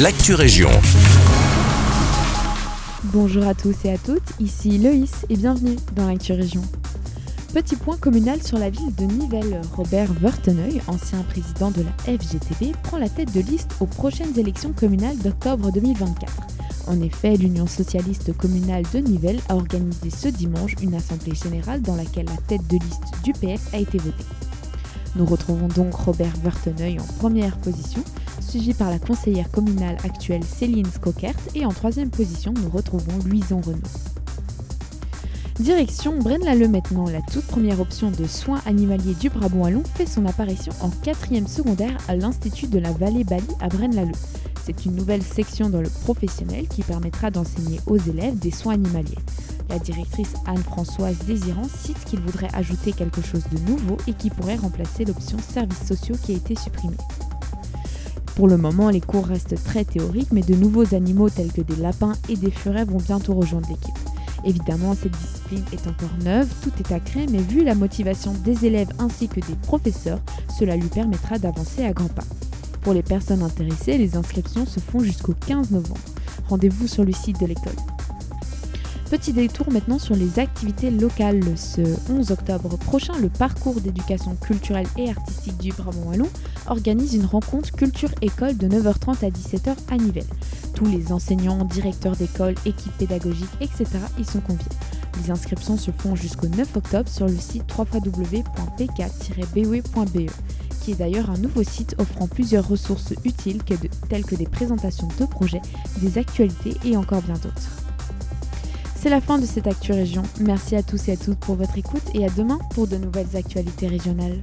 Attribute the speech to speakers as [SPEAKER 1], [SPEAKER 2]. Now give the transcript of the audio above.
[SPEAKER 1] l'actu région.
[SPEAKER 2] Bonjour à tous et à toutes, ici Loïs et bienvenue dans l'actu région. Petit point communal sur la ville de Nivelles. Robert Verteneuil, ancien président de la FGTB, prend la tête de liste aux prochaines élections communales d'octobre 2024. En effet, l'Union socialiste communale de Nivelles a organisé ce dimanche une assemblée générale dans laquelle la tête de liste du PS a été votée. Nous retrouvons donc Robert Verteneuil en première position, suivi par la conseillère communale actuelle Céline Skokert, et en troisième position, nous retrouvons Louison Renaud. Direction Braine-l'Alleud maintenant, la toute première option de soins animaliers du Brabant Wallon fait son apparition en quatrième secondaire à l'Institut de la Vallée Bali à Braine-l'Alleud. C'est une nouvelle section dans le professionnel qui permettra d'enseigner aux élèves des soins animaliers. La directrice Anne-Françoise Désirant cite qu'il voudrait ajouter quelque chose de nouveau et qui pourrait remplacer l'option services sociaux qui a été supprimée. Pour le moment, les cours restent très théoriques, mais de nouveaux animaux tels que des lapins et des furets vont bientôt rejoindre l'équipe. Évidemment, cette discipline est encore neuve, tout est à créer, mais vu la motivation des élèves ainsi que des professeurs, cela lui permettra d'avancer à grands pas. Pour les personnes intéressées, les inscriptions se font jusqu'au 15 novembre. Rendez-vous sur le site de l'école. Petit détour maintenant sur les activités locales. Ce 11 octobre prochain, le parcours d'éducation culturelle et artistique du Brabant Wallon organise une rencontre culture-école de 9h30 à 17h à Nivelles. Tous les enseignants, directeurs d'école, équipes pédagogiques, etc. y sont conviés. Les inscriptions se font jusqu'au 9 octobre sur le site www.pk-be.be qui est d'ailleurs un nouveau site offrant plusieurs ressources utiles telles que des présentations de projets, des actualités et encore bien d'autres. C'est la fin de cette Actu Région. Merci à tous et à toutes pour votre écoute et à demain pour de nouvelles actualités régionales.